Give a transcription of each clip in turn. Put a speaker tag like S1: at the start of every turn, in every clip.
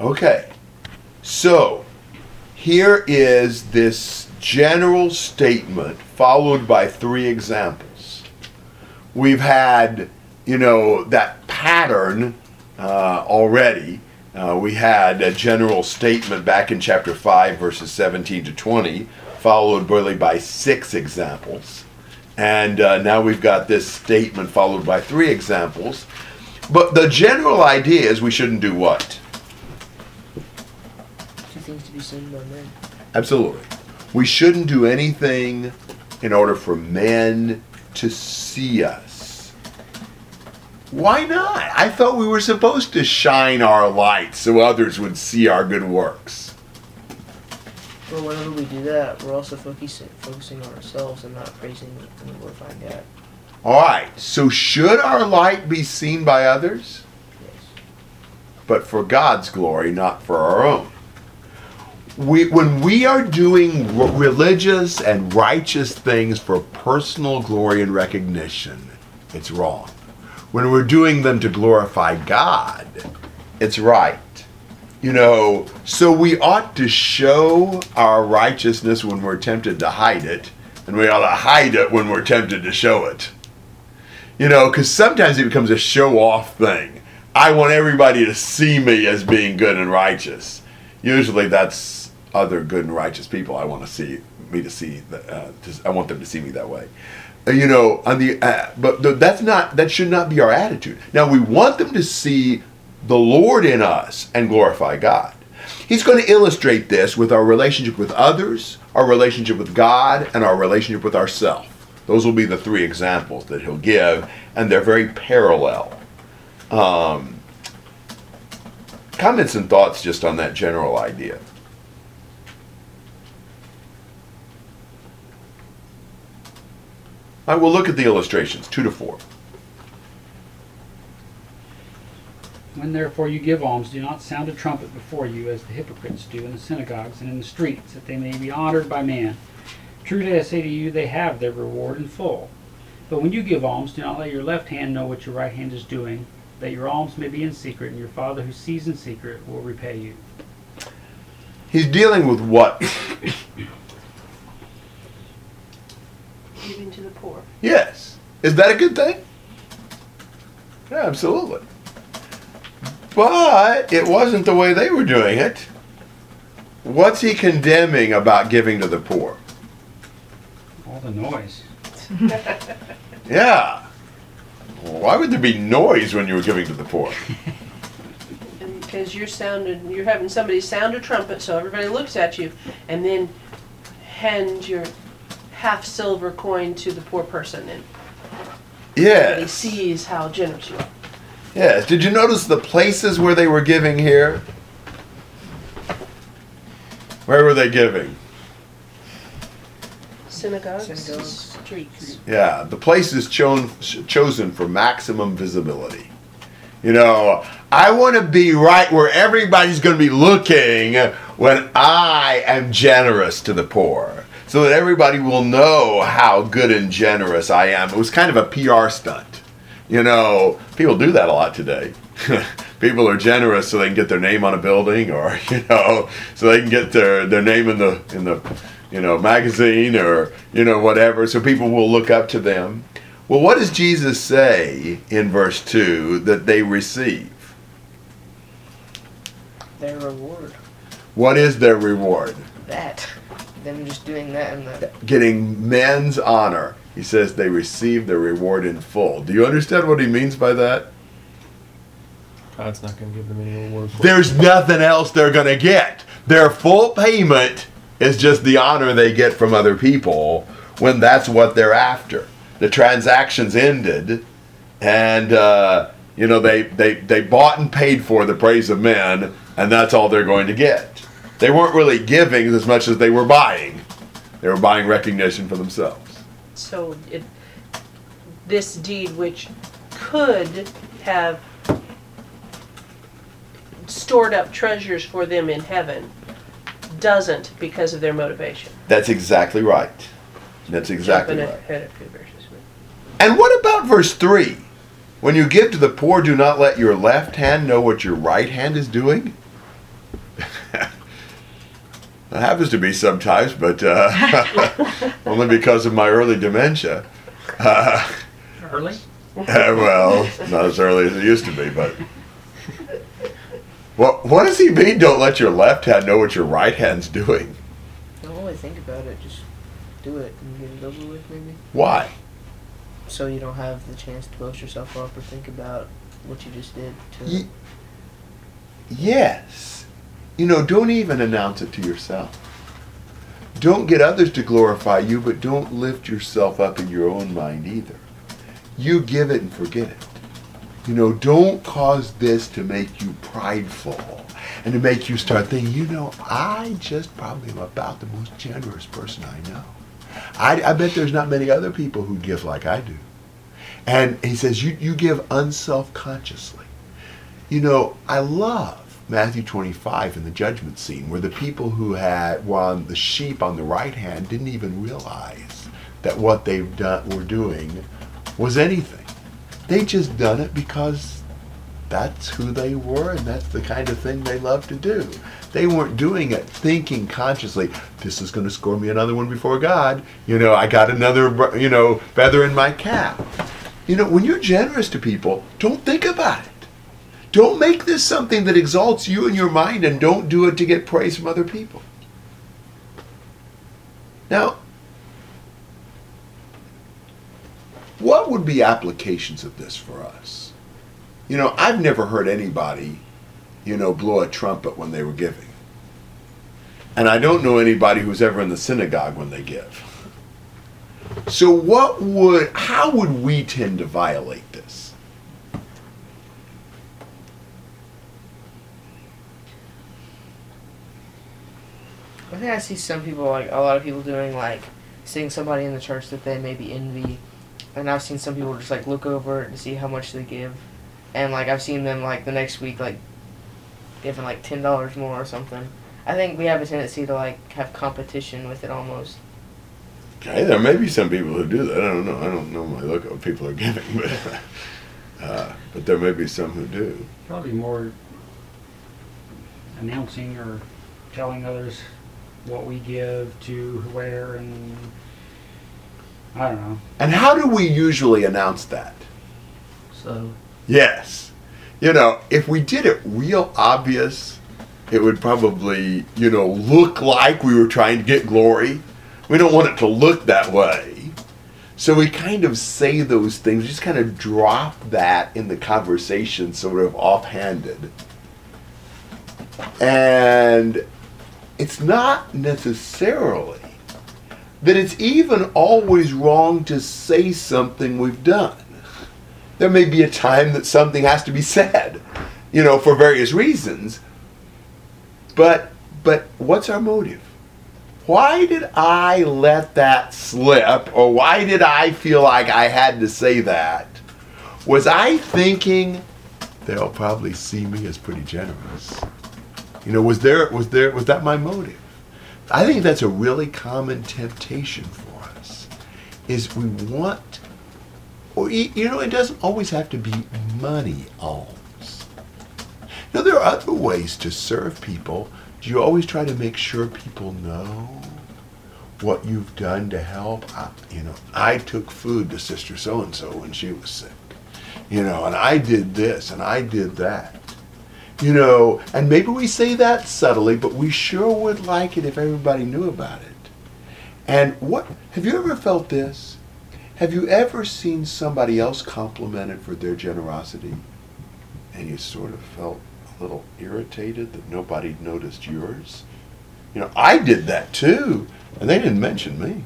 S1: Okay. So, here is this general statement followed by three examples. We've had, you know, that pattern uh, already. Uh, we had a general statement back in chapter 5, verses 17 to 20, followed really by six examples. And uh, now we've got this statement followed by three examples. But the general idea is we shouldn't do what?
S2: Two things to be seen by men.
S1: Absolutely. We shouldn't do anything in order for men to see us. Why not? I thought we were supposed to shine our light so others would see our good works.
S2: But whenever we do that, we're also focusing focusing on ourselves and not praising and glorifying God.
S1: All right, so should our light be seen by others?
S2: Yes.
S1: But for God's glory, not for our own. We, when we are doing religious and righteous things for personal glory and recognition, it's wrong. When we're doing them to glorify God, it's right. You know, so we ought to show our righteousness when we're tempted to hide it, and we ought to hide it when we're tempted to show it. You know, because sometimes it becomes a show off thing. I want everybody to see me as being good and righteous. Usually that's other good and righteous people I want to see me to see. that, Uh, to, I want them to see me that way. Uh, you know, on the uh, but th- that's not that should not be our attitude. Now we want them to see the Lord in us and glorify God. He's going to illustrate this with our relationship with others, our relationship with God, and our relationship with ourselves. Those will be the three examples that he'll give, and they're very parallel. Um, comments and thoughts just on that general idea. I will look at the illustrations, two to four.
S3: When therefore you give alms, do not sound a trumpet before you, as the hypocrites do in the synagogues and in the streets, that they may be honored by man. Truly I say to you, they have their reward in full. But when you give alms, do not let your left hand know what your right hand is doing, that your alms may be in secret, and your Father who sees in secret will repay you.
S1: He's dealing with what?
S4: Giving to the poor.
S1: Yes. Is that a good thing? Yeah, absolutely. But it wasn't the way they were doing it. What's he condemning about giving to the poor?
S3: All the noise.
S1: Yeah. Why would there be noise when you were giving to the poor?
S4: Because you're sounding, you're having somebody sound a trumpet so everybody looks at you, and then hand your half silver coin to the poor person, and he
S1: Yes.
S4: sees how generous you are.
S1: Yes. Did you notice the places where they were giving here? Where were they giving?
S4: Synagogues,
S2: Synagogues.
S4: streets.
S1: Yeah, the place is cho- chosen for maximum visibility. You know, I want to be right where everybody's going to be looking when I am generous to the poor. So that everybody will know how good and generous I am. It was kind of a PR stunt. You know, people do that a lot today. people are generous so they can get their name on a building or, you know, so they can get their, their name in the in the you know, magazine or, you know, whatever, so people will look up to them. Well, what does Jesus say in verse 2 that they receive?
S2: Their reward.
S1: What is their reward?
S2: That. Them just doing that and the
S1: Getting men's honor. He says they receive their reward in full. Do you understand what he means by that?
S5: God's not going to give them any reward for it.
S1: There's nothing else they're going to get. Their full payment is just the honor they get from other people when that's what they're after. The transaction's ended, and uh, you know they, they they bought and paid for the praise of men, and that's all they're going to get. They weren't really giving as much as they were buying. They were buying recognition for themselves.
S4: So it, this deed, which could have stored up treasures for them in heaven, doesn't because of their motivation.
S1: That's exactly right. That's exactly
S4: Jumping
S1: right.
S4: ahead a few verses.
S1: And what about verse 3? When you give to the poor, do not let your left hand know what your right hand is doing? It happens to be sometimes, but uh, only because of my early dementia. Uh,
S3: Early?
S1: well, not as early as it used to be, but. What, what does he mean, don't let your left hand know what your right hand's doing?
S2: Don't really think about it. Just do it and get it over with, maybe.
S1: Why?
S2: So you don't have the chance to boast yourself up or think about what you just did to.
S1: Ye- yes. You know, don't even announce it to yourself. Don't get others to glorify you, but don't lift yourself up in your own mind either. You give it and forget it. You know, don't cause this to make you prideful and to make you start thinking, you know, I just probably am about the most generous person I know. I, I bet there's not many other people who give like I do. And he says, you, you give unself-consciously. You know, I love Matthew 25 in the judgment scene where the people who had were on the sheep on the right hand didn't even realize that what they've were doing was anything. They just done it because that's who they were and that's the kind of thing they love to do. They weren't doing it thinking consciously, this is going to score me another one before God. You know, I got another, you know, feather in my cap. You know, when you're generous to people, don't think about it. Don't make this something that exalts you in your mind and don't do it to get praise from other people. Now, what would be applications of this for us? You know, I've never heard anybody, you know, blow a trumpet when they were giving. And I don't know anybody who's ever in the synagogue when they give. So what would how would we tend to violate this?
S2: I think I see some people like a lot of people doing like seeing somebody in the church that they maybe envy, and I've seen some people just like look over it to see how much they give, and like I've seen them like the next week like giving like ten dollars more or something. I think we have a tendency to like have competition with it almost.
S1: Okay, there may be some people who do that. I don't know. I don't normally look at what people are giving, but uh, but there may be some who do.
S3: Probably more announcing or telling others what we give to where and I don't know.
S1: And how do we usually announce that?
S3: So
S1: Yes. You know, if we did it real obvious, it would probably, you know, look like we were trying to get glory. We don't want it to look that way. So we kind of say those things, just kind of drop that in the conversation, sort of offhanded. And it's not necessarily that it's even always wrong to say something we've done there may be a time that something has to be said, you know, for various reasons. But but what's our motive? Why did I let that slip or why did I feel like I had to say that? Was I thinking they'll probably see me as pretty generous? You know, was there was there was that my motive? I think that's a really common temptation for us. Is we want or you know, it doesn't always have to be money alms. Know, there are other ways to serve people. Do you always try to make sure people know what you've done to help? I, you know, I took food to Sister So and So when she was sick. You know, and I did this and I did that. You know, and maybe we say that subtly, but we sure would like it if everybody knew about it. And what have you ever felt this? Have you ever seen somebody else complimented for their generosity and you sort of felt a little irritated that nobody noticed yours? You know, I did that too, and they didn't mention me.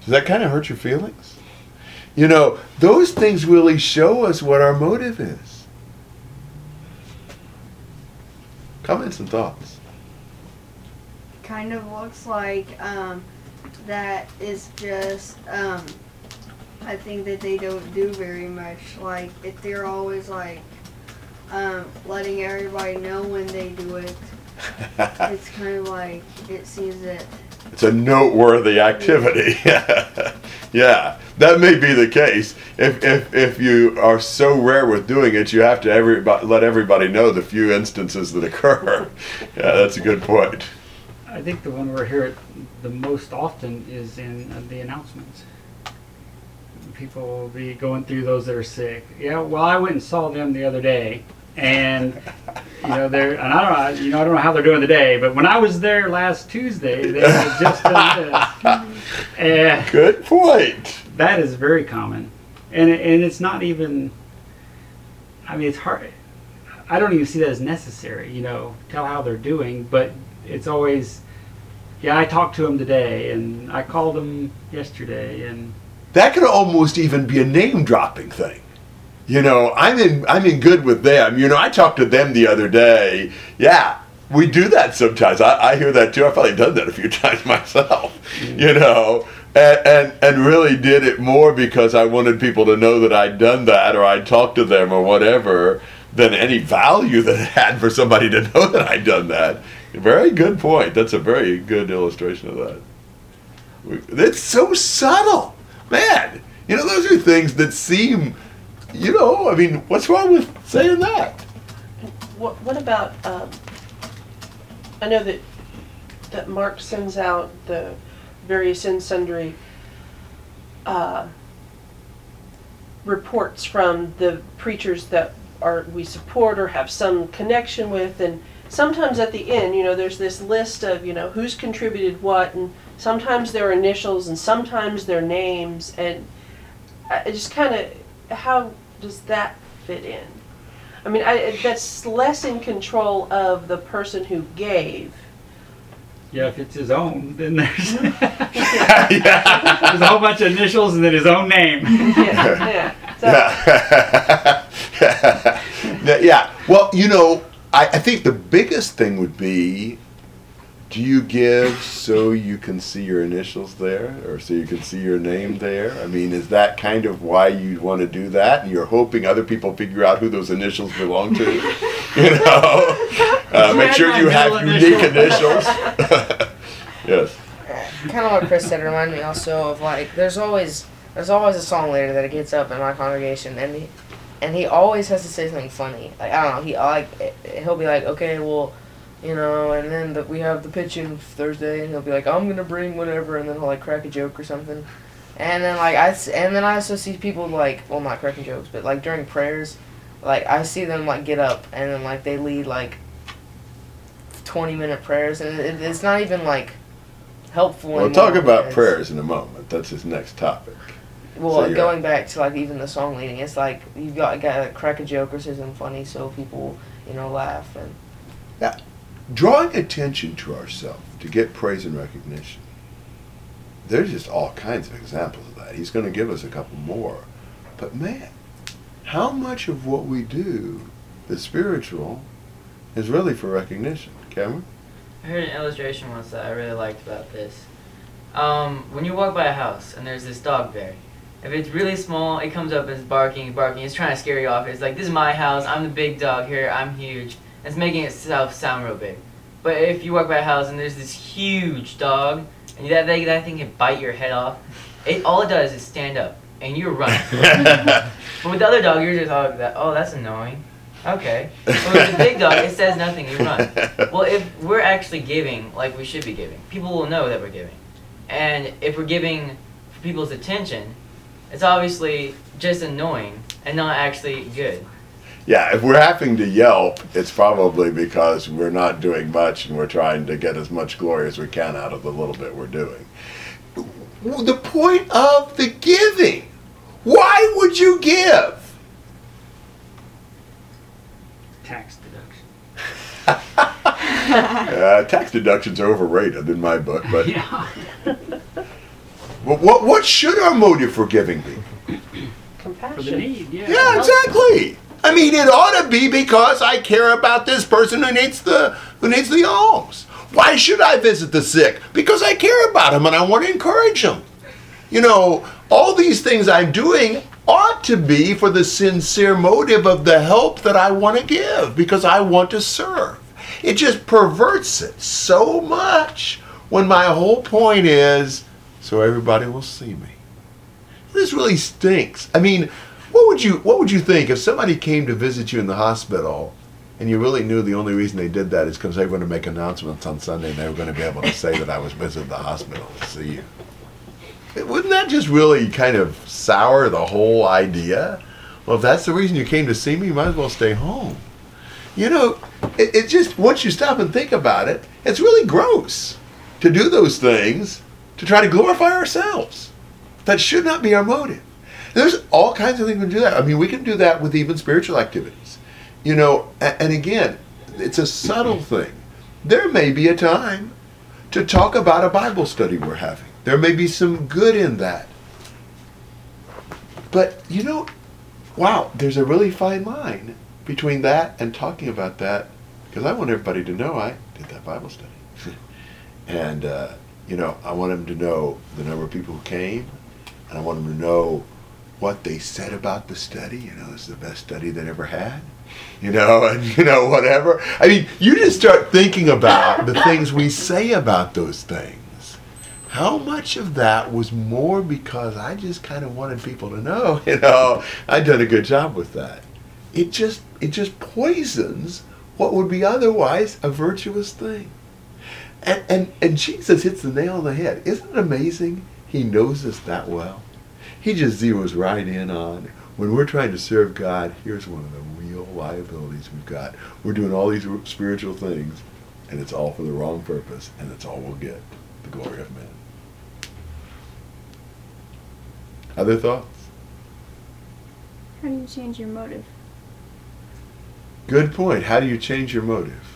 S1: Does that kind of hurt your feelings? You know, those things really show us what our motive is. Comments and thoughts.
S6: kind of looks like um, that is just um, I think that they don't do very much. Like if they're always like um, letting everybody know when they do it, it's kind of like it seems that
S1: It's a noteworthy activity. yeah, that may be the case. If, if, if you are so rare with doing it, you have to everybody, let everybody know the few instances that occur. yeah, that's a good point.
S3: I think the one we hear it the most often is in uh, the announcements. People will be going through those that are sick. Yeah, well, I went and saw them the other day, and you know they're and I don't know, you know I don't know how they're doing today, but when I was there last Tuesday, they had just done this, and
S1: Good point.
S3: that is very common, and and it's not even. I mean, it's hard. I don't even see that as necessary. You know, tell how they're doing, but it's always. Yeah, I talked to him today, and I called him yesterday, and
S1: That could almost even be a name dropping thing. You know, I'm in I'm in good with them. You know, I talked to them the other day. Yeah, we do that sometimes. I, I hear that too. I've probably done that a few times myself. You mm-hmm. know, and, and and really did it more because I wanted people to know that I'd done that or I'd talked to them or whatever than any value that it had for somebody to know that I'd done that. Very good point. That's a very good illustration of that. It's so subtle, man. You know, those are things that seem, you know, I mean, what's wrong with saying that?
S4: What, what about, um, I know that, that Mark sends out the various and sundry, uh, reports from the preachers that are, we support or have some connection with, and sometimes at the end, you know, there's this list of, you know, who's contributed what, and sometimes their initials and sometimes their names, and I I just kind of, how does that fit in? I mean, I, that's less in control of the person who gave.
S3: yeah, if it's his own, then there's mm-hmm.
S1: yeah.
S3: there's a whole bunch of initials and then his own name.
S4: Yeah, yeah. So,
S1: yeah. yeah. Well, you know, I, I think the biggest thing would be do you give so you can see your initials there or so you can see your name there? I mean, is that kind of why you want to do that? And you're hoping other people figure out who those initials belong to? You know? Uh, make sure you have unique
S3: initial.
S1: initials. yes.
S2: kind of what Chris said reminded me also of like there's always there's always a song leader that gets up in my congregation and he and he always has to say something funny. Like I don't know, he like he'll be like, okay, well, you know, and then the, we have the pitching Thursday, and he'll be like, I'm gonna bring whatever, and then he'll like crack a joke or something. And then like I and then I also see people like well not cracking jokes, but like during prayers, like I see them like get up and then like they lead like twenty minute prayers, and it, it's not even like helpful.
S1: We'll talk about
S2: because-
S1: prayers in a moment. That's his next topic.
S2: Well,
S1: So
S2: going back to like even the song leading, it's like you've got got to crack a joke or say something funny so people you know laugh and
S1: drawing attention to ourselves to get praise and recognition. There's just all kinds of examples of that. He's going to give us a couple more. But man, how much of what we do that's spiritual is really for recognition? Cameron?
S7: I heard an illustration once that I really liked about this. Um, when you walk by a house and there's this dog there, if it's really small, it comes up and it's barking, barking. It's trying to scare you off. It's like, this is my house. I'm the big dog here. I'm huge. It's making itself sound real big. But if you walk by a house and there's this huge dog, and that, that, that thing can bite your head off, it all it does is stand up and you run. but with the other dog, you're just that, oh that's annoying. Okay. But with the big dog, it says nothing. You run. Well, if we're actually giving like we should be giving, people will know that we're giving. And if we're giving for people's attention, it's obviously just annoying and not actually good.
S1: Yeah, if we're having to yelp, it's probably because we're not doing much and we're trying to get as much glory as we can out of the little bit we're doing. The point of the giving. Why would you give?
S3: Tax deduction.
S1: Uh, tax deductions are overrated in my book, but
S3: Yeah.
S1: what, what, what should our motive for giving be? Compassion.
S3: For the
S4: compassion.
S3: need, yeah.
S1: Yeah, exactly. I mean, it ought to be because I care about this person who needs the who needs the alms. Why should I visit the sick? Because I care about them and I want to encourage them. You know, all these things I'm doing ought to be for the sincere motive of the help that I want to give because I want to serve. It just perverts it so much when my whole point is so everybody will see me. This really stinks. I mean, what would you what would you think if somebody came to visit you in the hospital and you really knew the only reason they did that is because they were going to make announcements on Sunday and they were going to be able to say that I was visiting the hospital to see you. Wouldn't that just really kind of sour the whole idea? Well, if that's the reason you came to see me, you might as well stay home. You know, it, it just, once you stop and think about it, it's really gross to do those things to try to glorify ourselves. That should not be our motive. There's all kinds of things we can do that. I mean, we can do that with even spiritual activities. You know, and again, it's a subtle thing. There may be a time to talk about a Bible study we're having. There may be some good in that. But, you know, wow, there's a really fine line between that and talking about that because I want everybody to know I did that Bible study. and, uh, you know, I want them to know the number of people who came, and I want them to know what they said about the study. You know, it's the best study they ever had. You know, and, you know, whatever. I mean, you just start thinking about the things we say about those things. How much of that was more because I just kind of wanted people to know, you know, I'd done a good job with that. It just it just poisons what would be otherwise a virtuous thing. And and, and Jesus hits the nail on the head. Isn't it amazing? He knows us that well. He just zeroes right in on when we're trying to serve God, here's one of the real liabilities we've got. We're doing all these spiritual things, and it's all for the wrong purpose, and it's all we'll get the glory of men. Other thoughts?
S8: How do you change your motive?
S1: Good point. How do you change your motive?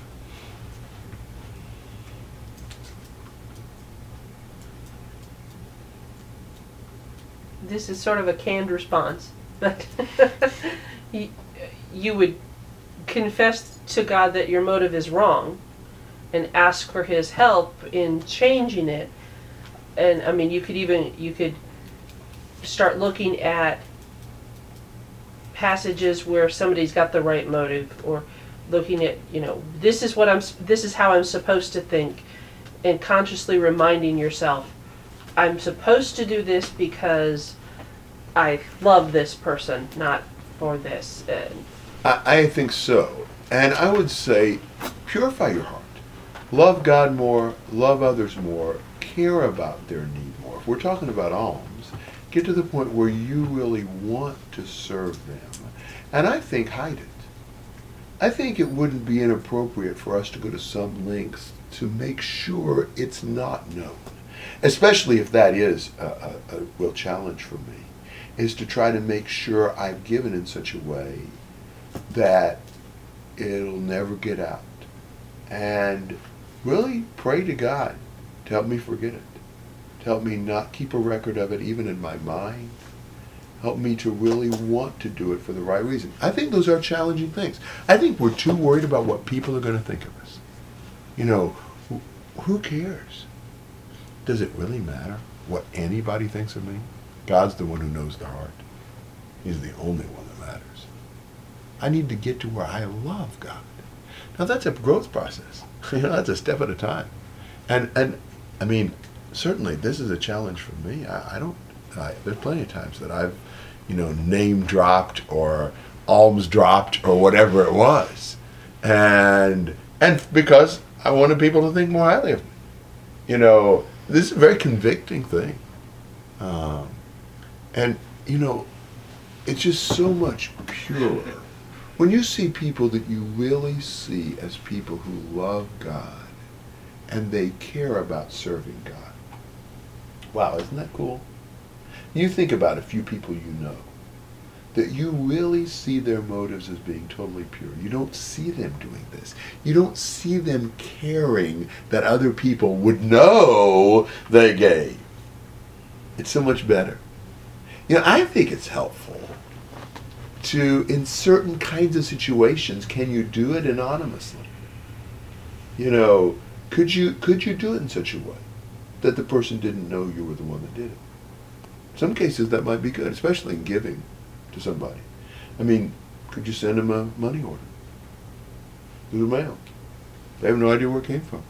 S4: This is sort of a canned response. But you, you would confess to God that your motive is wrong and ask for his help in changing it. And I mean, you could even you could start looking at passages where somebody's got the right motive or looking at, you know, this is what I'm this is how I'm supposed to think and consciously reminding yourself I'm supposed to do this because I love this person, not for this. And
S1: I, I think so. And I would say purify your heart. Love God more, love others more, care about their need more. If we're talking about alms, get to the point where you really want to serve them. And I think hide it. I think it wouldn't be inappropriate for us to go to some lengths to make sure it's not known, especially if that is a, a, a real challenge for me, is to try to make sure I've given in such a way that it'll never get out. And really pray to God to help me forget it, to help me not keep a record of it even in my mind. Help me to really want to do it for the right reason. I think those are challenging things. I think we're too worried about what people are going to think of us. You know, who cares? Does it really matter what anybody thinks of me? God's the one who knows the heart. He's the only one that matters. I need to get to where I love God. Now that's a growth process. You know, that's a step at a time. And and I mean, certainly this is a challenge for me. I, I don't. I, there's plenty of times that I've, you know, name dropped or alms dropped or whatever it was, and and because I wanted people to think more highly of me. You know, this is a very convicting thing. Um, and you know, it's just so much purer when you see people that you really see as people who love God and they care about serving God. Wow, isn't that cool? You think about a few people you know that you really see their motives as being totally pure. You don't see them doing this. You don't see them caring that other people would know they're gay. It's so much better. You know, I think it's helpful to, in certain kinds of situations, can you do it anonymously? You know, could you could you do it in such a way that the person didn't know you were the one that did it? Some cases that might be good, especially in giving to somebody. I mean, could you send them a money order through the mail? They have no idea where it came from.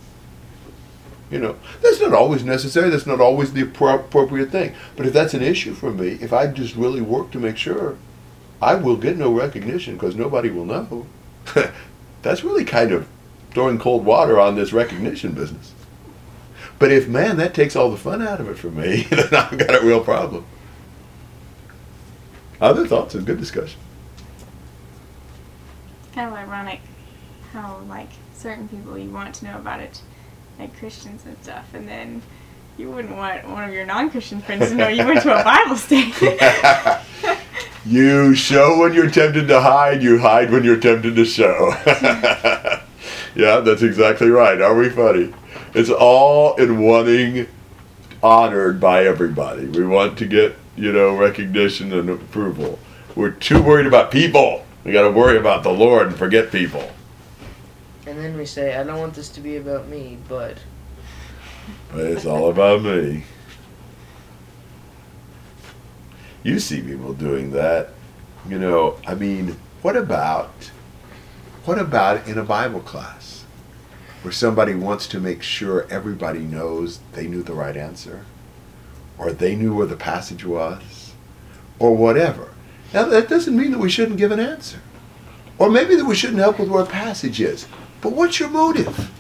S1: You know, that's not always necessary. That's not always the appro- appropriate thing. But if that's an issue for me, if I just really work to make sure, I will get no recognition because nobody will know. that's really kind of throwing cold water on this recognition business. But if, man, that takes all the fun out of it for me, then I've got a real problem. Other thoughts and good discussion.
S8: kind of ironic how like certain people you want to know about it, like Christians and stuff, and then you wouldn't want one of your non-Christian friends to know you went to a Bible study.
S1: You show when you're tempted to hide, you hide when you're tempted to show. yeah, that's exactly right. Are we funny? It's all in wanting honored by everybody. We want to get, you know, recognition and approval. We're too worried about people. We got to worry about the Lord and forget people.
S2: And then we say, I don't want this to be about me, but
S1: But it's all about me. You see people doing that. You know, I mean, what about what about in a Bible class where somebody wants to make sure everybody knows they knew the right answer or they knew where the passage was or whatever. Now that doesn't mean that we shouldn't give an answer. Or maybe that we shouldn't help with where a passage is. But what's your motive?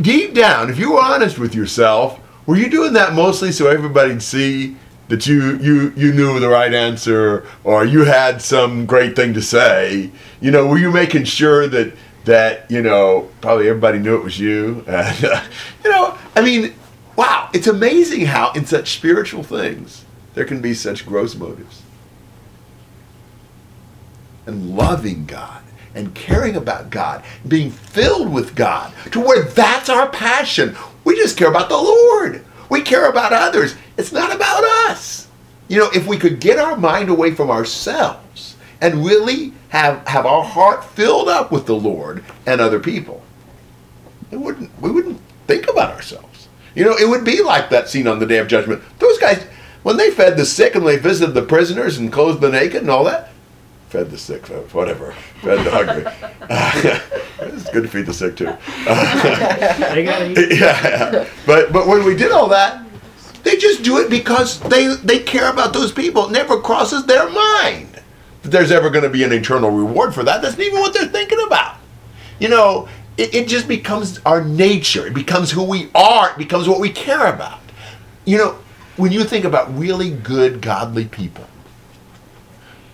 S1: deep down, if you were honest with yourself, were you doing that mostly so everybody'd see that you you you knew the right answer or you had some great thing to say? You know, were you making sure that that you know probably everybody knew it was you? And, uh, you know, I mean, wow, it's amazing how in such spiritual things there can be such gross motives. And loving God and caring about God, being filled with God, to where that's our passion. We just care about the Lord. We care about others. It's not about us. You know, if we could get our mind away from ourselves and really have have our heart filled up with the Lord and other people, it wouldn't we wouldn't think about ourselves. You know, it would be like that scene on the Day of Judgment. Those guys, when they fed the sick and they visited the prisoners and clothed the naked and all that, fed the sick, uh, whatever, fed the hungry. it's good to feed the sick too.
S3: They gotta eat.
S1: yeah, but but when we did all that, they just do it because they they care about those people. It never crosses their mind that there's ever going to be an eternal reward for that. That's not even what they're thinking about. You know, it, it just becomes our nature. It becomes who we are. It becomes what we care about. You know, when you think about really good, godly people,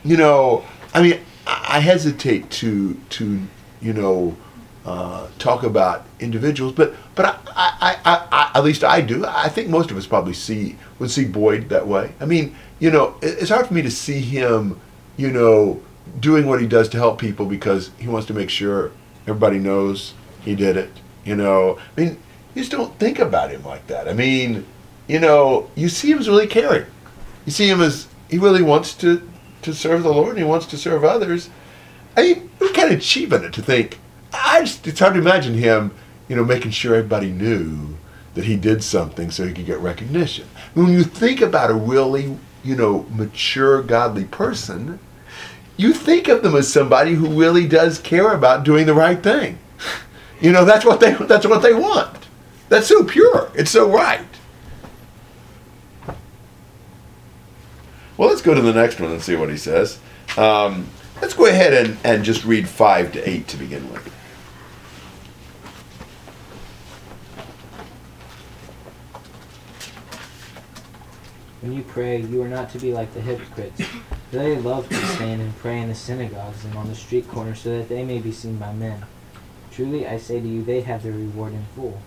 S1: you know, I mean, I hesitate to to you know uh, talk about individuals, but but I, I, I, I at least I do. I think most of us probably see would see Boyd that way. I mean, you know, it's hard for me to see him, you know, doing what he does to help people because he wants to make sure everybody knows he did it. You know, I mean, you just don't think about him like that. I mean, you know, you see him as really caring. You see him as he really wants to to serve the Lord and he wants to serve others. I mean, it's kind of cheap in it to think. I just, it's hard to imagine him, you know, making sure everybody knew that he did something so he could get recognition. When you think about a really, you know, mature, godly person, you think of them as somebody who really does care about doing the right thing. You know, that's what they that's what they want. That's so pure. It's so right. Well, let's go to the next one and see what he says. Um, let's go ahead and, and just read 5 to 8 to begin with.
S9: When you pray, you are not to be like the hypocrites. They love to stand and pray in the synagogues and on the street corners so that they may be seen by men. Truly I say to you, they have their reward in full.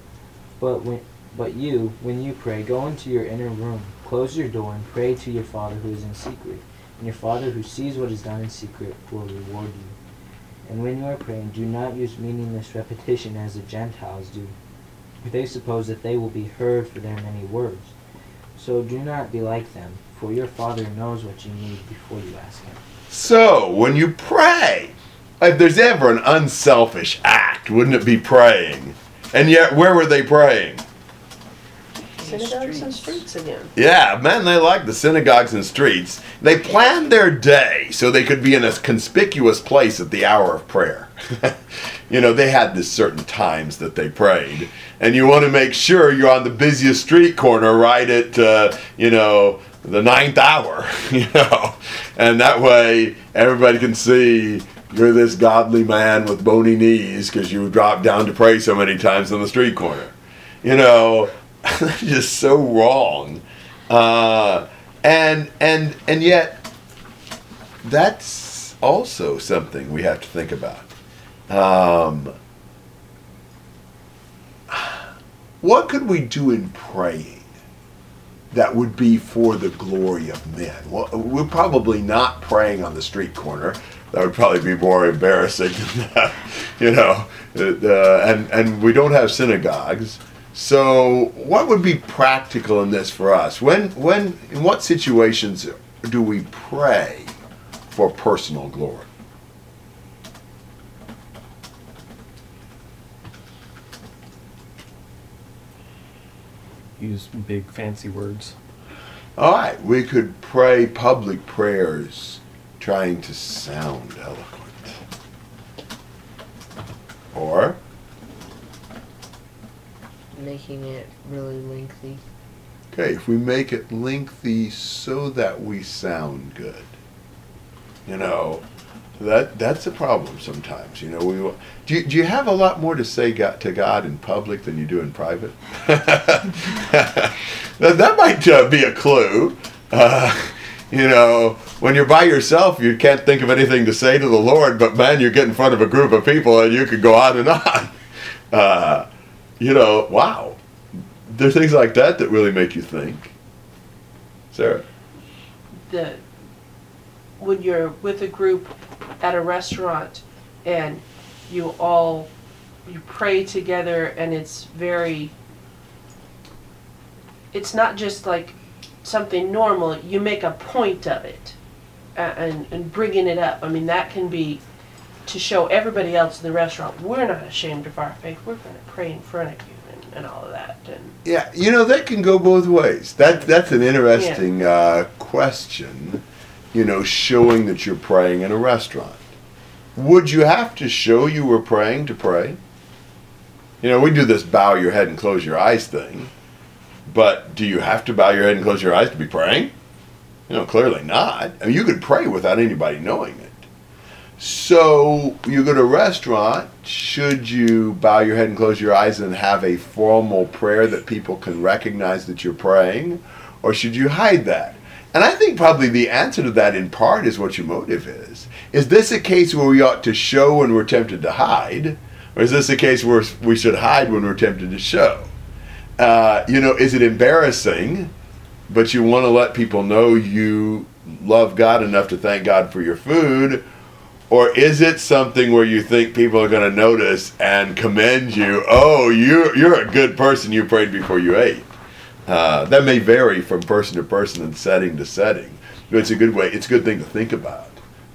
S9: But when but you, when you pray, go into your inner room, close your door, and pray to your Father who is in secret. And your Father who sees what is done in secret will reward you. And when you are praying, do not use meaningless repetition as the Gentiles do. They suppose that they will be heard for their many words. So do not be like them, for your Father knows what you need before you ask Him.
S1: So, when you pray, if there's ever an unselfish act, wouldn't it be praying? And yet, where were they praying?
S4: Synagogues and
S2: streets.
S4: streets again.
S1: Yeah, man, they like the synagogues and streets. They planned their day so they could be in a conspicuous place at the hour of prayer. you know, they had this certain times that they prayed, and you want to make sure you're on the busiest street corner right at, uh, you know, the ninth hour. You know, and that way everybody can see you're this godly man with bony knees because you dropped down to pray so many times on the street corner. You know, just so wrong. Uh, and and and yet, that's also something we have to think about. Um, what could we do in praying that would be for the glory of men? Well, we're probably not praying on the street corner. That would probably be more embarrassing than that, you know. Uh, and and we don't have synagogues. So, what would be practical in this for us? When when in what situations do we pray for personal glory?
S5: Use big fancy words.
S1: All right, we could pray public prayers trying to sound eloquent. Or,
S2: Making it really lengthy.
S1: okay, if we make it lengthy so that we sound good. You know, that that's a problem sometimes. You know, we do. You, do you have a lot more to say God, to God in public than you do in private? that, that might uh, be a clue. Uh, you know, when you're by yourself, you can't think of anything to say to the Lord, but man, you get in front of a group of people and you could go on and on. Uh, you know, wow. There are things like that that really make you think. Sarah.
S4: the when you're with a group at a restaurant and you all you pray together and it's very it's not just like something normal you make a point of it and and bringing it up i mean that can be to show everybody else in the restaurant we're not ashamed of our faith we're going to pray in front of you and, and all of that and
S1: Yeah, you know that can go both ways. That that's an interesting uh, question. You know, showing that you're praying in a restaurant. Would you have to show you were praying to pray? You know, we do this bow your head and close your eyes thing, but do you have to bow your head and close your eyes to be praying? You know, clearly not. I mean, you could pray without anybody knowing it. So you go to a restaurant, should you bow your head and close your eyes and have a formal prayer that people can recognize that you're praying? Or should you hide that? And I think probably the answer to that in part is what your motive is. Is this a case where we ought to show when we're tempted to hide? Or is this a case where we should hide when we're tempted to show? Uh, you know, is it embarrassing, but you want to let people know you love God enough to thank God for your food? Or is it something where you think people are going to notice and commend you? Oh, you're, you're a good person. You prayed before you ate. Uh, that may vary from person to person and setting to setting. But it's a good way. It's a good thing to think about.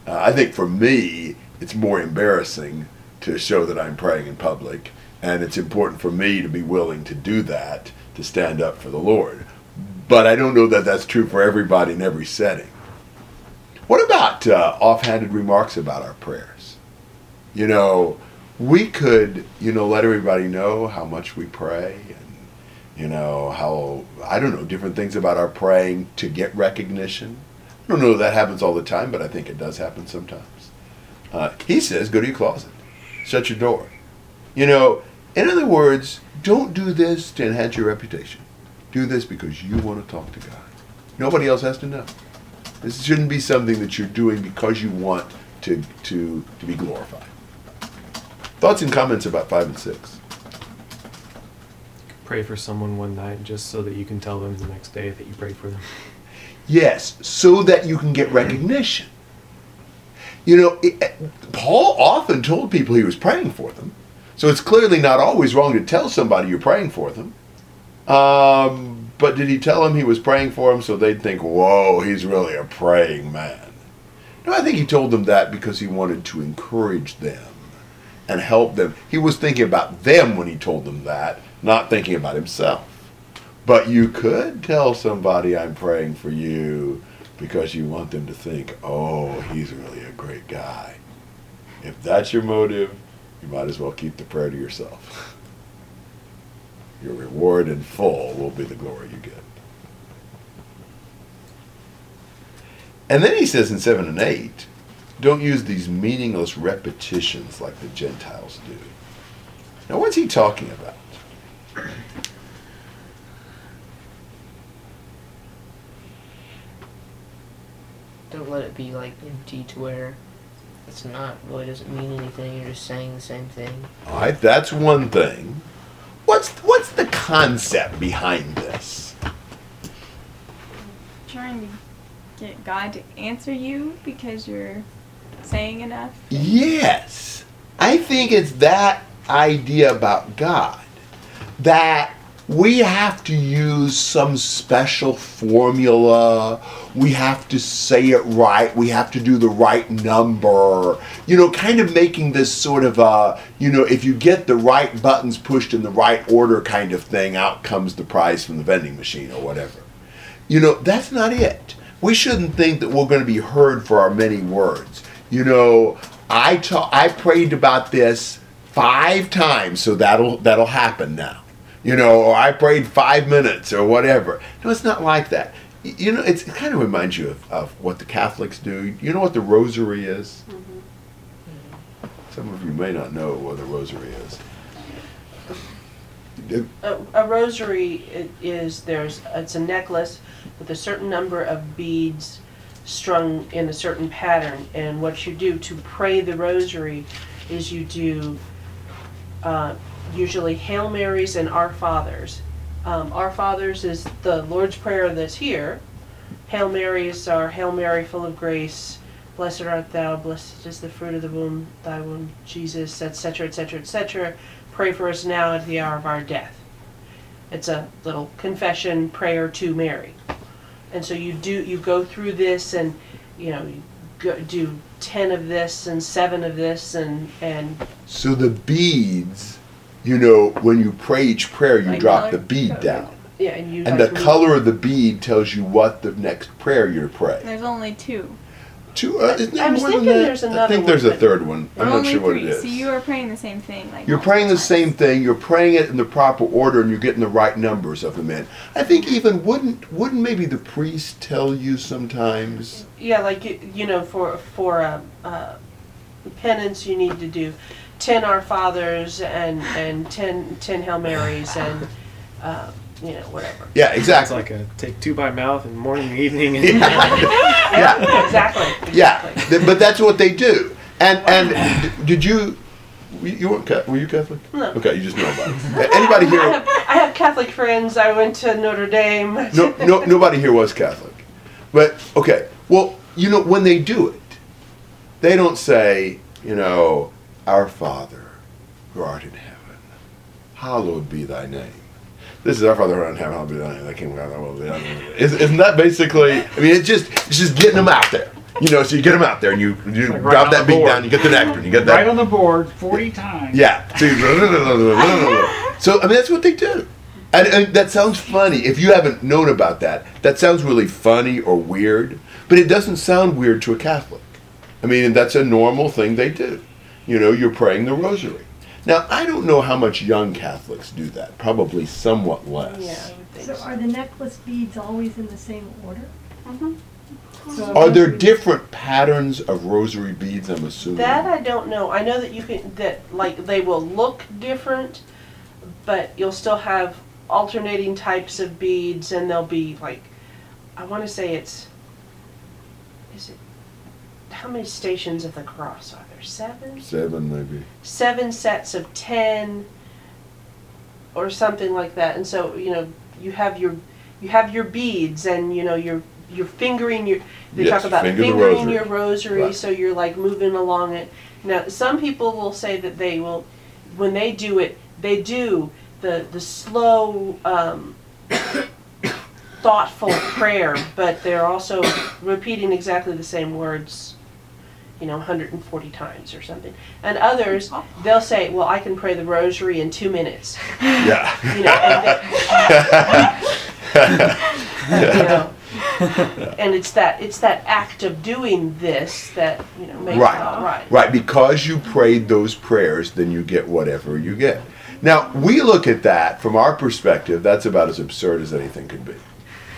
S1: Uh, I think for me, it's more embarrassing to show that I'm praying in public, and it's important for me to be willing to do that to stand up for the Lord. But I don't know that that's true for everybody in every setting. What about uh, offhanded remarks about our prayers? You know, we could, you know, let everybody know how much we pray and, you know, how, I don't know, different things about our praying to get recognition. I don't know if that happens all the time, but I think it does happen sometimes. Uh, he says, go to your closet, shut your door. You know, in other words, don't do this to enhance your reputation. Do this because you want to talk to God. Nobody else has to know. This shouldn't be something that you're doing because you want to, to, to be glorified. Thoughts and comments about 5 and 6?
S5: Pray for someone one night just so that you can tell them the next day that you prayed for them.
S1: Yes, so that you can get recognition. You know, it, Paul often told people he was praying for them. So it's clearly not always wrong to tell somebody you're praying for them. Um, but did he tell them he was praying for them so they'd think, whoa, he's really a praying man? No, I think he told them that because he wanted to encourage them and help them. He was thinking about them when he told them that, not thinking about himself. But you could tell somebody, I'm praying for you, because you want them to think, oh, he's really a great guy. If that's your motive, you might as well keep the prayer to yourself. Your reward in full will be the glory you get. And then he says in 7 and 8, don't use these meaningless repetitions like the Gentiles do. Now, what's he talking about?
S2: Don't let it be like empty to where it's not really doesn't mean anything. You're just saying the same thing.
S1: All right, that's one thing. What's what's the concept behind this?
S8: Trying to get God to answer you because you're saying enough.
S1: Yes. I think it's that idea about God that we have to use some special formula. We have to say it right. We have to do the right number. You know, kind of making this sort of a, you know, if you get the right buttons pushed in the right order kind of thing, out comes the prize from the vending machine or whatever. You know, that's not it. We shouldn't think that we're going to be heard for our many words. You know, I ta- I prayed about this five times, so that'll that'll happen now. You know, or I prayed five minutes or whatever. No, it's not like that. You know, it's, it kind of reminds you of, of what the Catholics do. You know what the Rosary is? Some of you may not know what the Rosary is.
S4: A, a rosary is there's it's a necklace with a certain number of beads strung in a certain pattern, and what you do to pray the rosary is you do uh, usually Hail Marys and Our Fathers. Um, Our Fathers is the Lord's Prayer that's here. Hail Marys are Hail Mary, full of grace, blessed art thou, blessed is the fruit of the womb, thy womb, Jesus, etc., etc., etc. Pray for us now at the hour of our death. It's a little confession prayer to Mary. And so you do you go through this and you know you go, do 10 of this and 7 of this and and
S1: So the beads, you know, when you pray each prayer, you
S4: Like
S1: drop
S4: color?
S1: the bead down.
S4: yeah and you
S1: And
S4: like
S1: the
S4: read-
S1: color of the bead tells you what the next prayer you're to pray.
S8: There's only two.
S1: Two, uh, isn't there
S4: I was
S1: more than
S4: thinking
S1: that?
S4: there's
S1: I
S4: another
S1: think there's
S4: one,
S1: a
S4: but-
S1: third one. I'm not
S8: only
S1: sure what
S8: three.
S1: it is.
S8: So you are praying the same thing. Like
S1: You're
S8: multiple
S1: praying the
S8: times.
S1: same thing. You're praying it in the proper order, and you're getting the right numbers of them in. I think even wouldn't wouldn't maybe the priest tell you sometimes?
S4: yeah like you, you know for for uh, uh, penance you need to do 10 our fathers and and 10 10 hail marys and uh, you know whatever
S1: Yeah,
S5: It's
S1: exactly.
S5: like a take two by mouth and morning and evening. And
S1: yeah,
S4: exactly
S1: yeah.
S4: exactly.
S1: Th- But that's what they do. And and d- did you? You you weren't Ca- were you Catholic?
S4: No.
S1: Okay, you just know about it. Anybody
S4: I
S1: here?
S4: have, I have Catholic friends. I went to Notre Dame.
S1: no, no, nobody here was Catholic. But okay, well, you know, when they do it, they don't say, you know, Our Father, who art in heaven, hallowed be thy name. This is our Father who art in heaven, hallowed be thy name. Thy kingdom come, thy will be done. Isn't that basically? I mean, it's just it's just getting them out there. You know, so you get them out there and you you
S3: Like right
S1: drop that beat
S3: board.
S1: down, you get the nectar, and you get that
S3: Right on the board, 40 times.
S1: yeah. So, so I mean, that's what they do. And, and that sounds funny. If you haven't known about that, that sounds really funny or weird. But it doesn't sound weird to a Catholic. I mean, that's a normal thing they do. You know, you're praying the rosary. Now, I don't know how much young Catholics do that. Probably somewhat less.
S4: Yeah, I would think
S10: So
S4: so.
S10: are the necklace beads always in the same order?
S8: Mm-hmm.
S10: So
S1: Are there different patterns of rosary beads? I'm assuming.
S4: That I don't know. I know that you can that like they will look different, but you'll still have alternating types of beads, and they'll be like, I want to say it's. Is it? How many stations of the cross are there? Seven.
S1: Seven, maybe.
S4: Seven sets of ten. Or something like that, and so you know you have your you have your beads, and you know you're you're fingering your they
S1: Yes,
S4: talk about
S1: finger
S4: fingering
S1: rosary.
S4: your rosary
S1: Right.
S4: so you're like moving along it now some people will say that they will when they do it they do the the slow um, thoughtful prayer but they're also repeating exactly the same words you know 140 times or something and others they'll say well i can pray the rosary in two minutes
S1: Yeah.
S4: you know and they, you know and it's that it's that act of doing this that you know makes
S1: Right.
S4: it all right
S1: Right, because you prayed those prayers, then you get whatever you get. Now, we look at that from our perspective, that's about as absurd as anything could be.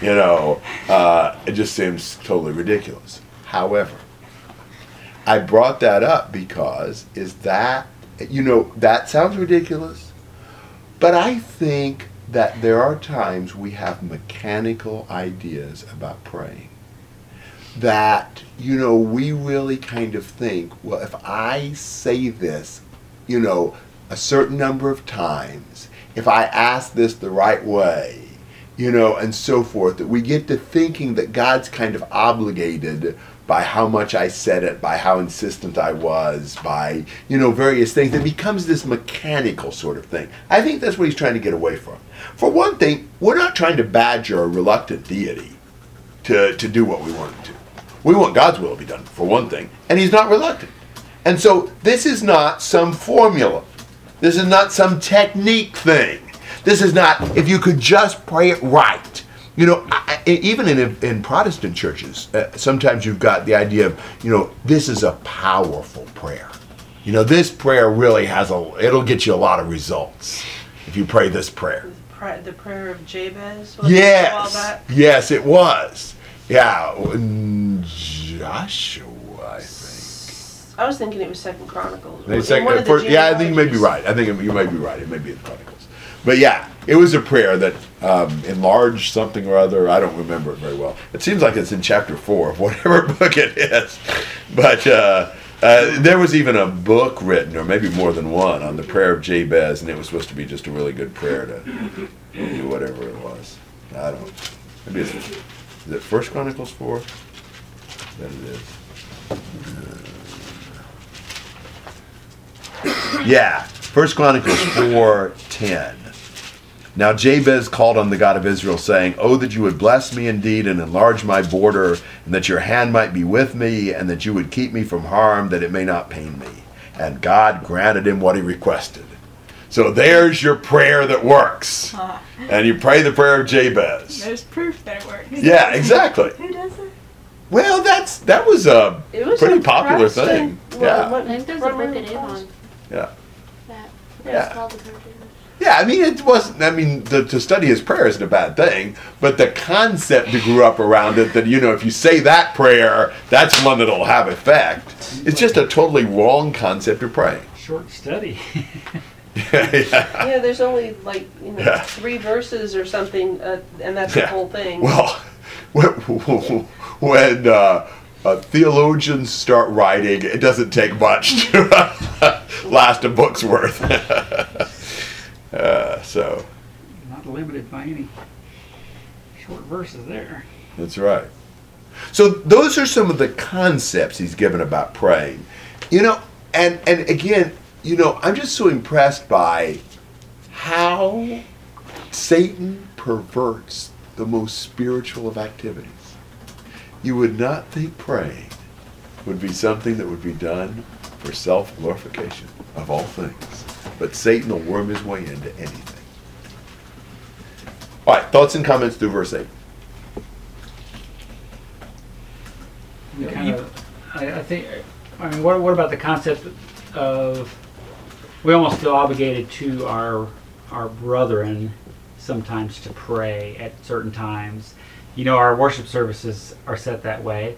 S1: You know, uh, it just seems totally ridiculous. However, I brought that up because is that you know that sounds ridiculous, but I think that there are times we have mechanical ideas about praying. That you know we really kind of think, well, if I say this, you know, a certain number of times, if I ask this the right way, you know, and so forth, that we get to thinking that God's kind of obligated by how much I said it, by how insistent I was, by, you know, various things. It becomes this mechanical sort of thing. I think that's what he's trying to get away from. For one thing, we're not trying to badger a reluctant deity to, to do what we want him to. We want God's will to be done, for one thing, and he's not reluctant. And so this is not some formula. This is not some technique thing. This is not, if you could just pray it right. You know, I, even in, in Protestant churches, uh, sometimes you've got the idea of, you know, this is a powerful prayer. You know, this prayer really has a, it'll get you a lot of results if you pray this prayer.
S4: The prayer of Jabez. was it a while
S1: Yes, yes, it was. Yeah, Joshua, I think.
S4: I was thinking it was Second Chronicles.
S1: They
S4: In one of the
S1: first- yeah, I think you may be right. I think you may be right. It may be in Chronicles. But yeah, it was a prayer that um, enlarged something or other. I don't remember it very well. It seems like it's in chapter four of whatever book it is. But uh, uh, there was even a book written, or maybe more than one, on the prayer of Jabez, and it was supposed to be just a really good prayer to do whatever it was. I don't. Maybe it's, is it First Chronicles four? That it is. Yeah, First Chronicles four ten. Now Jabez called on the God of Israel, saying, "Oh, that you would bless me indeed and enlarge my border, and that your hand might be with me, and that you would keep me from harm, that it may not pain me." And God granted him what he requested. So there's your prayer that works,
S8: Ah,
S1: and you pray the prayer of Jabez.
S8: there's proof that it works.
S1: Yeah, exactly.
S10: Who does it?
S1: Well, that's that was a
S4: It was
S1: pretty
S4: a
S1: popular thing.
S4: well,
S1: Yeah.
S4: what-
S11: I think there's a
S4: what
S11: book
S4: were it?
S11: Avon.
S1: Yeah.
S11: That
S1: Yeah.
S11: It's called the Prayer of Jabez.
S1: Yeah, I mean, it wasn't. I mean, the, to study his prayer isn't a bad thing, but the concept that grew up around it that you know, if you say that prayer, that's one that'll have effect. It's just a totally wrong concept of praying.
S3: Short study.
S1: yeah.
S4: Yeah, there's only like you know
S1: Yeah.
S4: three verses or something, uh, and that's
S1: Yeah.
S4: the whole thing.
S1: Well, when, when uh, uh, theologians start writing, it doesn't take much to last a book's worth. Uh, so
S3: Not limited by any short verses there.
S1: That's right. So those are some of the concepts he's given about praying. You know, and and again, you know, I'm just so impressed by how Satan perverts the most spiritual of activities. You would not think praying would be something that would be done for self-glorification of all things. But Satan will worm his way into anything. All right, thoughts and comments through verse 8.
S3: We kind of, I, I think, I mean, what, what about the concept of, we almost feel obligated to our, our brethren sometimes to pray at certain times. You know, our worship services are set that way.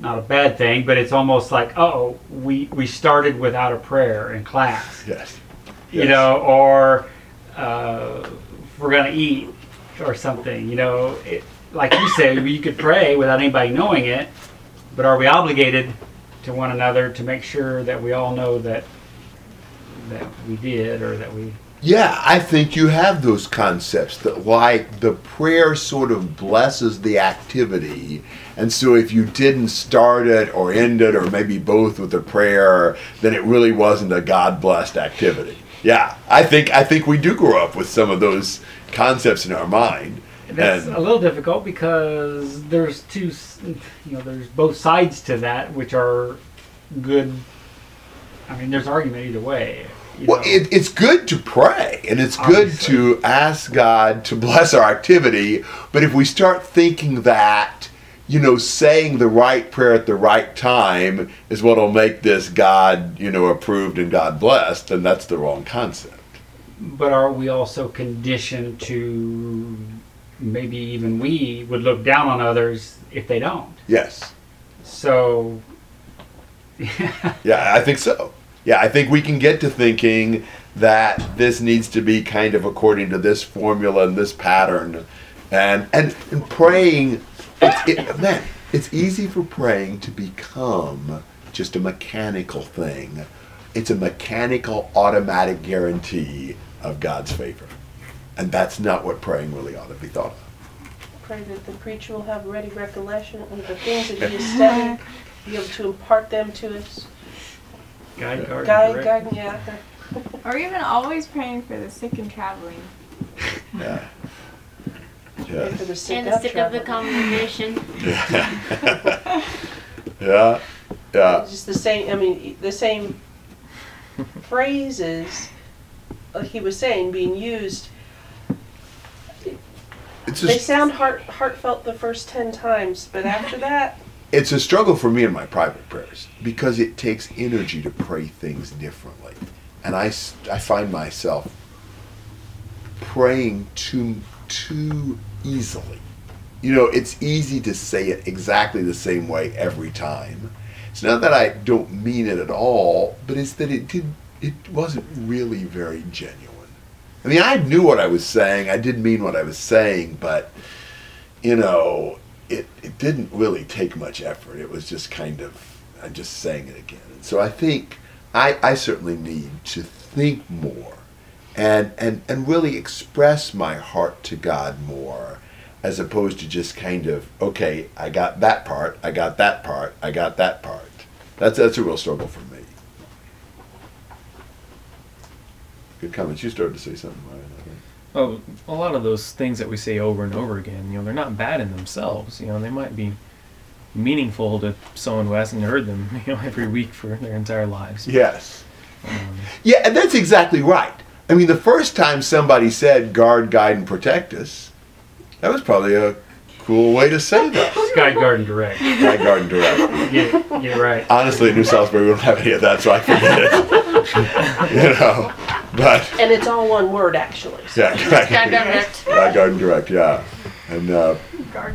S3: Not a bad thing, but it's almost like, oh, we, we started without a prayer in class.
S1: Yes.
S3: You
S1: Yes.
S3: know, or uh, we're gonna eat or something, you know, it, like you said, you could pray without anybody knowing it, but are we obligated to one another to make sure that we all know that that we did or that we?
S1: Yeah, I think you have those concepts that, like, the prayer sort of blesses the activity. And so, if you didn't start it or end it, or maybe both with a prayer, then it really wasn't a God blessed activity. Yeah, I think I think we do grow up with some of those concepts in our mind.
S3: That's
S1: And-
S3: a little difficult because there's two, you know, there's both sides to that, which are good. I mean, there's argument either way.
S1: Well, it, it's good to pray and it's good to ask God to bless our activity. But if we start thinking that, you know, saying the right prayer at the right time is what will make this God, you know, approved and God blessed, then that's the wrong concept.
S3: But are we also conditioned to maybe even we would look down on others if they don't?
S1: Yes.
S3: So
S1: Yeah, I think so. Yeah, I think we can get to thinking that this needs to be kind of according to this formula and this pattern, and and, and praying. It, it, man, it's easy for praying to become just a mechanical thing. It's a mechanical, automatic guarantee of God's favor, and that's not what praying really ought to be thought of.
S4: Pray that the preacher will have ready recollection of the things that he has studied, be able to impart them to us.
S3: Guide, guard,
S4: Guide, guide, yeah.
S8: Or even always praying for the sick and traveling.
S1: Yeah.
S4: Pray
S1: Yeah.
S4: for the sick
S11: And the sick of the
S4: traveling.
S11: congregation.
S1: Yeah. yeah. Yeah.
S4: It's just the same, I mean, the same phrases, like he was saying, being used.
S1: It's
S4: They sound heart, heartfelt the first ten times, but after that,
S1: it's a struggle for me in my private prayers because it takes energy to pray things differently. And I, I find myself praying too, too easily. You know, it's easy to say it exactly the same way every time. It's not that I don't mean it at all, but it's that it did it wasn't really very genuine. I mean, I knew what I was saying. I did mean what I was saying, but you know, it, it didn't really take much effort. It was just kind of, I'm just saying it again. And so I think I, I certainly need to think more and, and, and really express my heart to God more as opposed to just kind of, okay, I got that part, I got that part, I got that part. That's, that's a real struggle for me. Good comments. You started to say something, Ryan. I think.
S5: Oh, a lot of those things that we say over and over again, you know, they're not bad in themselves. You know, they might be meaningful to someone who hasn't heard them, you know, every week for their entire lives.
S1: Yes.
S5: Um,
S1: Yeah, and that's exactly right. I mean, the first time somebody said guard, guide, and protect us, that was probably a cool way to say that.
S3: Sky Garden direct.
S1: Sky Garden direct.
S3: Get it, get it right.
S1: Honestly, New Salisbury, we don't have any of that, so I forget it. you know, but
S4: and it's all one word actually. so-
S1: yeah, guide,
S11: God direct.
S1: guide, guard, and direct. Yeah, and uh,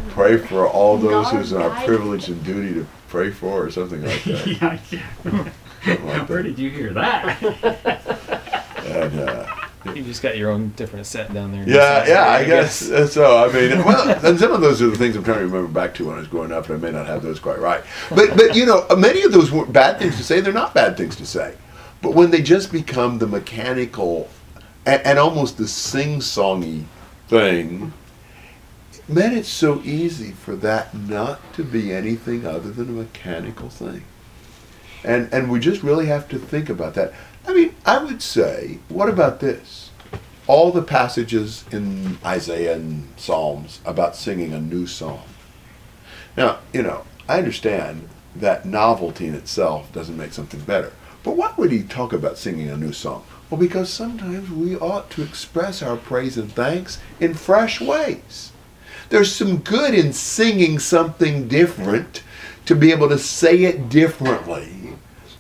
S1: pray for all those who's in our privilege and duty to pray for, or something like that.
S3: yeah, yeah.
S1: Like
S3: Where
S1: that.
S3: did you hear that?
S1: And, uh,
S5: you just got your own different set down there.
S1: Yeah, yeah, I
S5: Salisbury,
S1: guess uh, so. I mean, well, and some of those are the things I'm trying to remember back to when I was growing up, and I may not have those quite right. But, but you know, many of those weren't bad things to say. They're not bad things to say. But when they just become the mechanical and, and almost the sing-songy thing, man, it's so easy for that not to be anything other than a mechanical thing. And and we just really have to think about that. I mean, I would say, what about this? All the passages in Isaiah and Psalms about singing a new song. Now, you know, I understand that novelty in itself doesn't make something better. But why would he talk about singing a new song? Well, because sometimes we ought to express our praise and thanks in fresh ways. There's some good in singing something different to be able to say it differently.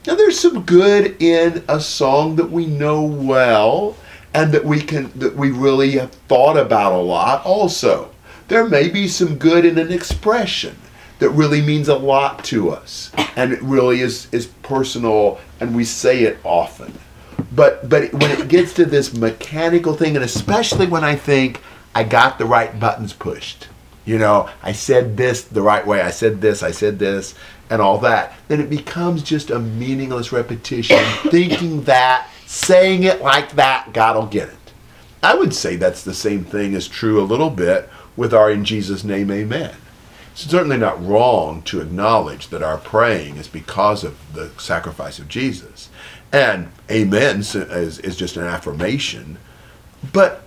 S1: Now, there's some good in a song that we know well and that we can that we really have thought about a lot also. There may be some good in an expression that really means a lot to us and it really is is personal and we say it often. But but when it gets to this mechanical thing and especially when I think I got the right buttons pushed. You know, I said this the right way. I said this, I said this, and all that. Then it becomes just a meaningless repetition, thinking that, saying it like that, God will get it. I would say that's the same thing is true a little bit with our in Jesus' name, amen. It's certainly not wrong to acknowledge that our praying is because of the sacrifice of Jesus. And amen is, is just an affirmation. But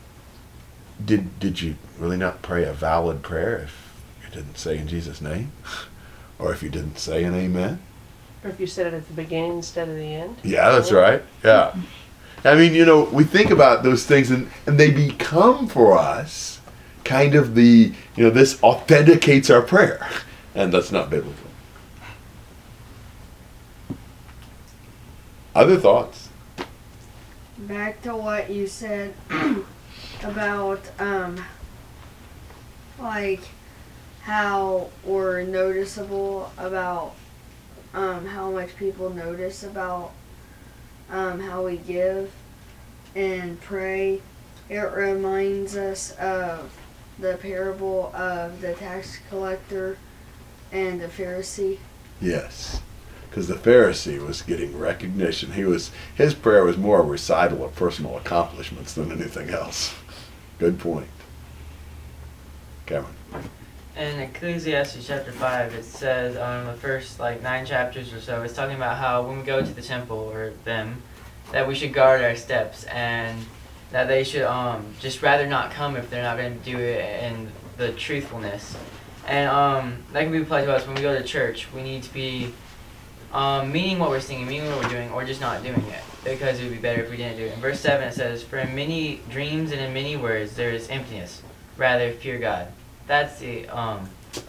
S1: did, did you really not pray a valid prayer if you didn't say in Jesus' name? Or if you didn't say an amen?
S4: Or if you said it at the beginning instead of the end.
S1: Yeah, that's right. Yeah. I mean, you know, we think about those things and, and they become for us kind of the, you know, this authenticates our prayer. And that's not biblical. Other thoughts?
S6: Back to what you said about um like how we're noticeable about um, how much people notice about um, how we give and pray. It reminds us of the parable of the tax collector and the Pharisee.
S1: Yes. Because the Pharisee was getting recognition. He was his prayer was more a recital of personal accomplishments than anything else. Good point. Cameron.
S7: In Ecclesiastes chapter five, it says um, the first like nine chapters or so, it's talking about how when we go to the temple or them, that we should guard our steps and that they should um, just rather not come if they're not going to do it in the truthfulness. And um, that can be applied to us when we go to church. We need to be um, meaning what we're singing, meaning what we're doing, or just not doing it because it would be better if we didn't do it. In verse seven, it says, "For in many dreams and in many words there is emptiness. Rather fear God." That's the um,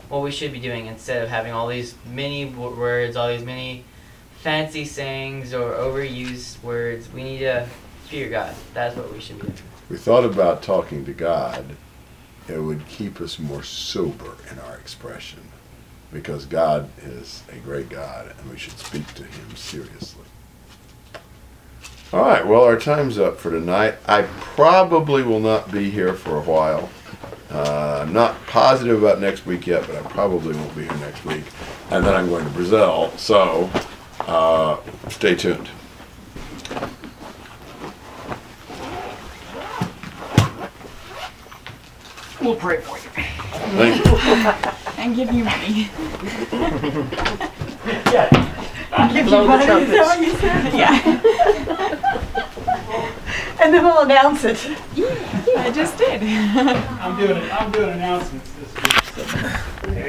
S7: what we should be doing instead of having all these many words, all these many fancy sayings or overused words. We need to fear God. That's what we should be doing.
S1: We thought about talking to God. It would keep us more sober in our expression because God is a great God and we should speak to Him seriously. All right, well, our time's up for tonight. I probably will not be here for a while. Uh, I'm not positive about next week yet, but I probably won't be here next week. And then I'm going to Brazil, so uh, stay tuned.
S3: We'll pray for you.
S1: Thank you.
S8: And give you money. Yeah.
S10: Give you
S4: Blow the
S10: money, is that what you said?
S8: Yeah.
S10: and then we'll announce it.
S8: I just did.
S3: I'm doing, it. I'm doing announcements this week. so.